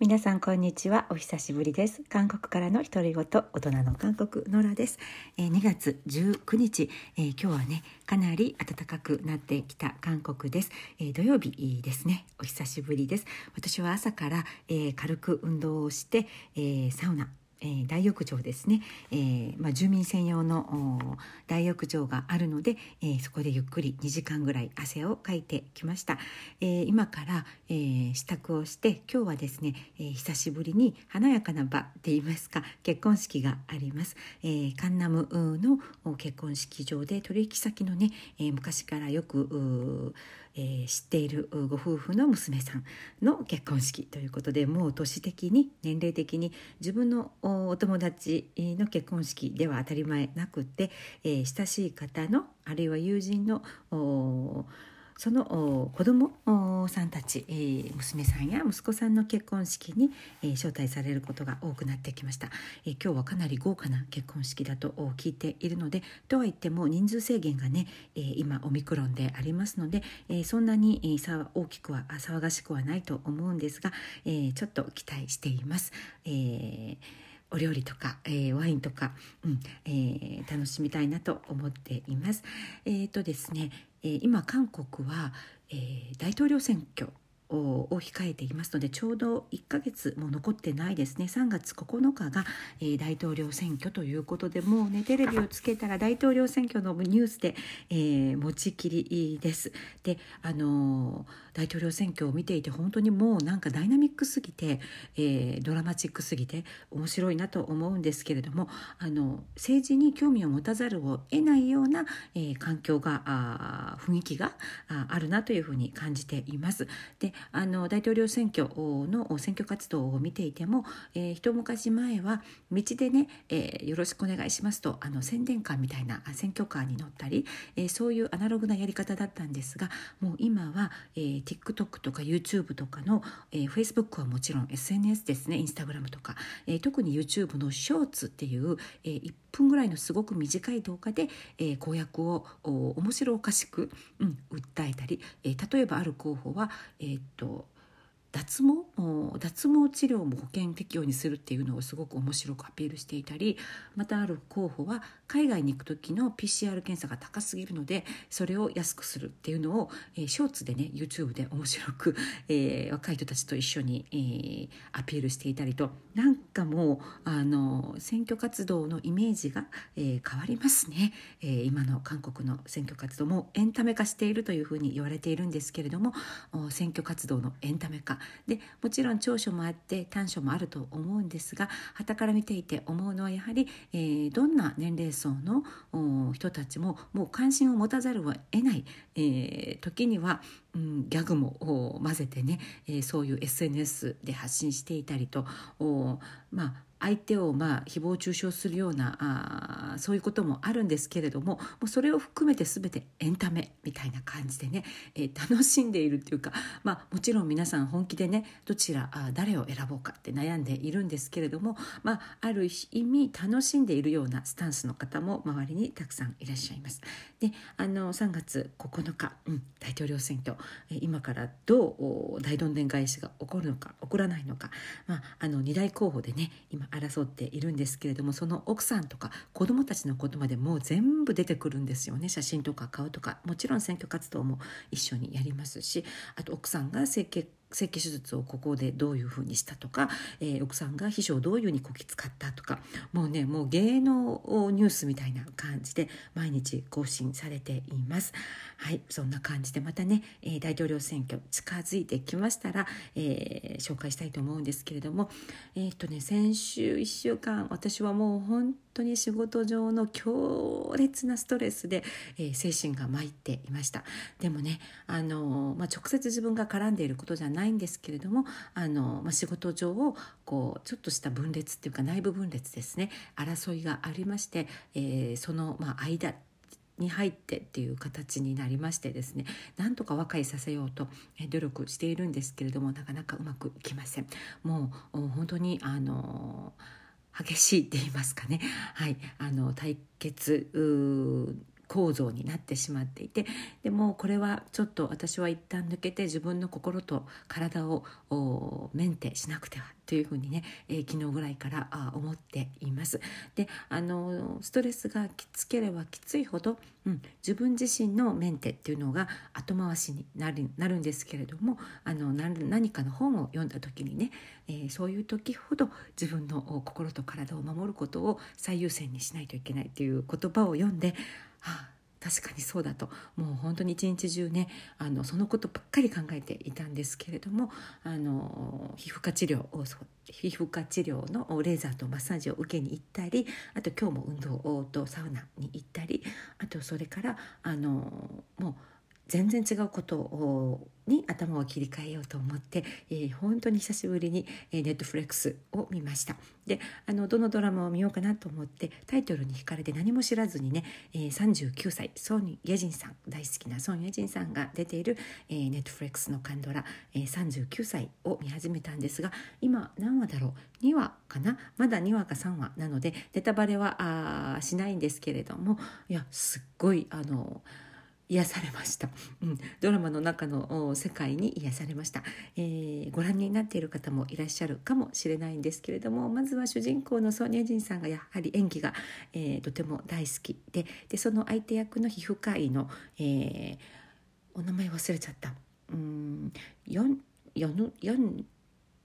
皆さんこんにちは。お久しぶりです。韓国からの独り言大人の韓国ノラです、えー、2月19日、えー、今日はねかなり暖かくなってきた韓国です、えー、土曜日ですね。お久しぶりです。私は朝から、え軽く運動をして、えサウナえー、大浴場ですね、えー、まあ、住民専用の大浴場があるので、え、そこでゆっくり2時間ぐらい汗をかいてきました、え今から、え支度をして今日はですね、え久しぶりに華やかな場って言いますか結婚式があります、えカンナムの結婚式場で取引先のね、え昔からよくえー、知っているご夫婦の娘さんの結婚式ということでもう年的に年齢的に自分のお友達の結婚式では当たり前なくて、えー、親しい方のあるいは友人のその子供さんたち、えー、娘さんや息子さんの結婚式に、えー、招待されることが多くなってきました、えー、今日はかなり豪華な結婚式だと聞いているのでとは言っても人数制限がね、え今オミクロンでありますので、えそんなに、えー、大きくは騒がしくはないと思うんですが、えちょっと期待しています。えーお料理とか、えー、ワインとか、うんえー、楽しみたいなと思っています。えーとですね、えー、今韓国は、えー、大統領選挙を控えていますのでちょうど1ヶ月も残ってないですね3月9日が、えー、大統領選挙ということでもうねテレビをつけたら大統領選挙のニュースで、えー、持ちきりです。であのー大統領選挙を見ていて本当にもうなんかダイナミックすぎて、えー、ドラマチックすぎて面白いなと思うんですけれどもあの政治に興味を持たざるを得ないような、えー、環境があ雰囲気がああるなというふうに感じています。であの大統領選挙の選挙活動を見ていても、えー、一昔前は道でね、えー、よろしくお願いしますとあの宣伝カーみたいな選挙カーに乗ったり、えー、そういうアナログなやり方だったんですがもう今は、えー、TikTok とか YouTube とかの、えー、Facebook はもちろん SNS ですね Instagram とか、えー、特に YouTube のショーツっていう、えー、1分ぐらいのすごく短い動画で、えー、公約を面白おかしく、うん、訴えたり、えー、例えばある候補は、えー、と脱毛脱毛治療も保険適用にするっていうのをすごく面白くアピールしていたりまたある候補は海外に行く時の PCR 検査が高すぎるのでそれを安くするっていうのを、えー、ショーツでね YouTube で面白く、えー、若い人たちと一緒に、えー、アピールしていたりと。なんかもうあの選挙活動のイメージが、え変わりますね、え今の韓国の選挙活動もエンタメ化しているというふうに言われているんですけれども選挙活動のエンタメ化でもちろん長所もあって短所もあると思うんですが傍から見ていて思うのはやはり、えー、どんな年齢層の人たちももう関心を持たざるを得ない、えー、時には、うん、ギャグも混ぜてね、えー、そういう SNS で発信していたりとまあ相手をまあ誹謗中傷するようなあそういうこともあるんですけれどももうそれを含めて全てエンタメみたいな感じでね、えー、楽しんでいるっていうか、まあ、もちろん皆さん本気でねどちらあ誰を選ぼうかって悩んでいるんですけれども、まあ、ある意味楽しんでいるようなスタンスの方も周りにたくさんいらっしゃいます。であの3月9日、うん、大統領選挙今からどう大どんでん返しが起こるのか起こらないのか、まあ、あの2大候補でね今争っているんですけれどもその奥さんとか子どもたちのことまでもう全部出てくるんですよね。写真とか顔とか。もちろん選挙活動も一緒にやりますしあと奥さんが整形整形手術をここでどういうふうにしたとか、えー、奥さんが秘書をどういうふうにこき使ったとかもうねもう芸能ニュースみたいな感じで毎日更新されています。はいそんな感じでまたね、えー、大統領選挙近づいてきましたら、えー、紹介したいと思うんですけれどもえっとね先週1週間私はもう本当に仕事上の強烈なストレスで、えー、精神が参っていました。でもねあの、まあ、直接自分が絡んでいることじゃないんですけれどもあの、まあ、仕事上をこうちょっとした分裂っていうか内部分裂ですね。争いがありまして、えー、その、まあ、間に入ってっていう形になりましてですね。なんとか和解させようと努力しているんですけれどもなかなかうまくいきません。もう本当にあの激しいって言いますかね、はい、あの対決構造になってしまっていてでもこれはちょっと私は一旦抜けて自分の心と体をメンテしなくてはというふうにね、えー、昨日ぐらいから思っています。であのストレスがきつければきついほど、うん、自分自身のメンテっていうのが後回しになるなるんですけれどもあの何かの本を読んだ時にね、えー、そういう時ほど自分の心と体を守ることを最優先にしないといけないという言葉を読んであ確かにそうだと。もう本当に一日中ねあのそのことばっかり考えていたんですけれどもあの皮膚科治療を皮膚科治療のレーザーとマッサージを受けに行ったりあと今日も運動とサウナに行ったりあとそれからあのもう全然違うことに頭を切り替えようと思って、えー、本当に久しぶりに、えー、ネットフレックスを見ました。であのどのドラマを見ようかなと思ってタイトルに惹かれて何も知らずにね、えー、39歳ソン・イェジンさん大好きなソン・イェジンさんが出ている、えー、ネットフレックスのカンドラ、えー、39歳を見始めたんですが今何話だろう？2話かな？まだ2話か3話なのでネタバレはあしないんですけれどもいやすっごいあの癒されました、うん、ドラマの中の世界に癒されました、えー、ご覧になっている方もいらっしゃるかもしれないんですけれどもまずは主人公のソニアジンさんがやはり演技が、えー、とても大好きででその相手役の皮膚科医の、えー、お名前忘れちゃった。うん4 4 4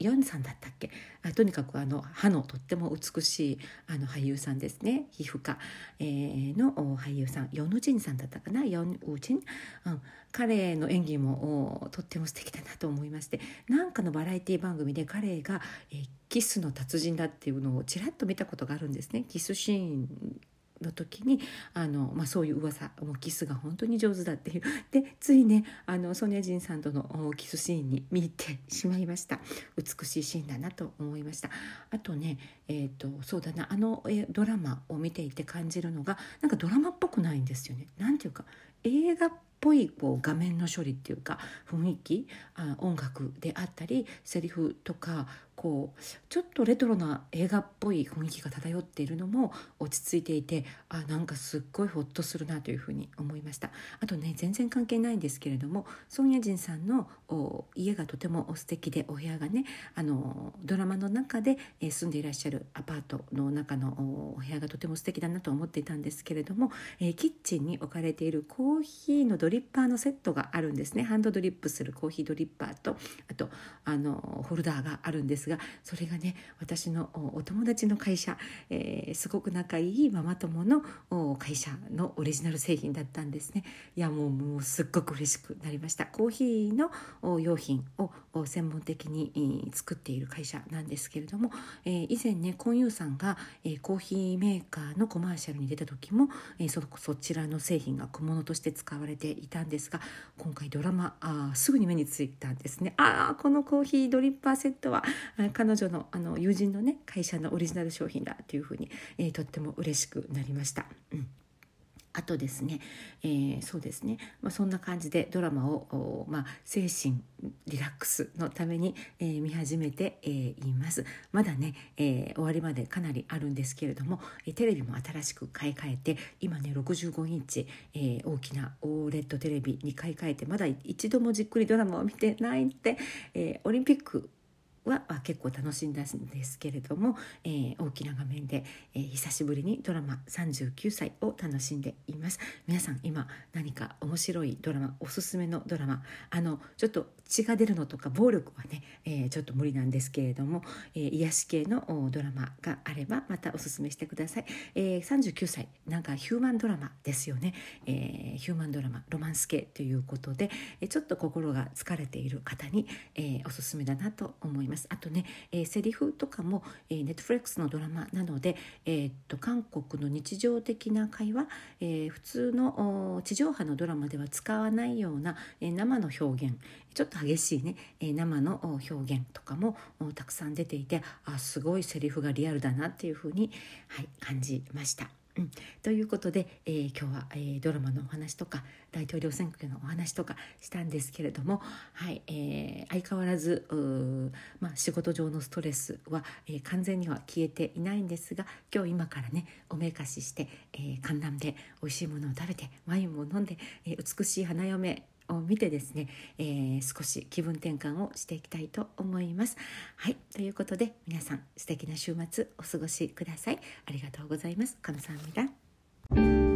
ヨンさんだったっけ？あとにかくあの歯のとっても美しいあの俳優さんですね。皮膚科、えー、の俳優さん。ヨヌジンさんだったかな？ヨンウジン、うん、彼の演技もとっても素敵だなと思いまして。なんかのバラエティ番組で彼が、えー、キスの達人だっていうのをちらっと見たことがあるんですね。キスシーンの時にあの、まあ、そういう噂もうキスが本当に上手だっていう。でついねあのソニア・ジンさんとのキスシーンに見入ってしまいました。美しいシーンだなと思いました。あとねえっ、ー、とそうだなあのドラマを見ていて感じるのがなんかドラマっぽくないんですよね。なんていうか映画っぽいこう画面の処理っていうか雰囲気あ音楽であったりセリフとかこうちょっとレトロな映画っぽい雰囲気が漂っているのも落ち着いていてあなんかすっごいホッとするなというふうに思いました。あとね全然関係ないんですけれどもソン・ヤジンさんの家がとても素敵でお部屋がねあのドラマの中で、え住んでいらっしゃるアパートの中のお部屋がとても素敵だなと思っていたんですけれども、えキッチンに置かれているコーヒーのドリッパーのセットがあるんですね。ハンドドリップするコーヒードリッパーとあとあのホルダーがあるんですがそれがね私のお友達の会社、えー、すごく仲いいママ友の会社のオリジナル製品だったんですね。いやもうもうすっごく嬉しくなりました。コーヒーの用品を専門的に作っている会社なんですけれども、えー、以前ねコンユーさんが、えー、コーヒーメーカーのコマーシャルに出た時も、えー、そそちらの製品が小物として使われていたんですが今回ドラマあすぐに目についたんですね。ああこのコーヒードリッパーセットは彼女のあの友人のね会社のオリジナル商品だというふうに、えー、とっても嬉しくなりました。うん。あとですね、えー、そうですね、まあ、そんな感じでドラマを、まあ、精神リラックスのために、えー、見始めて、えー、います。まだね、え、終わりまでかなりあるんですけれども、えテレビも新しく買い替えて今ね65インチ、え大きな OLED テレビに買い替えてまだ一度もじっくりドラマを見てないって、えオリンピックは結構楽しんだんですけれども、えー、大きな画面で、えー、久しぶりにドラマ39歳を楽しんでいます。皆さん今何か面白いドラマおすすめのドラマあのちょっと血が出るのとか暴力はね、えー、ちょっと無理なんですけれども、えー、癒し系のドラマがあればまたおすすめしてください、えー、39歳なんかヒューマンドラマですよね、えー、ヒューマンドラマロマンス系ということで、えー、ちょっと心が疲れている方に、えー、おすすめだなと思います。ますあとね、えー、セリフとかも、えー、ネットフレックスのドラマなので、えー、っと韓国の日常的な会話、えー、普通の地上波のドラマでは使わないような、えー、生の表現ちょっと激しいね、えー、生の表現とかもたくさん出ていてあすごいセリフがリアルだなっていうふうに、はい、感じました。うん、ということで、えー、今日は、えー、ドラマのお話とか大統領選挙のお話とかしたんですけれども、はいえー、相変わらずまあ、仕事上のストレスは、えー、完全には消えていないんですが今日今からねおめかしして、えー、観覧で美味しいものを食べてワインも飲んで、えー、美しい花嫁を見てですね、えー、少し気分転換をしていきたいと思います。はいということで皆さん素敵な週末お過ごしください。ありがとうございます。かのさんみだ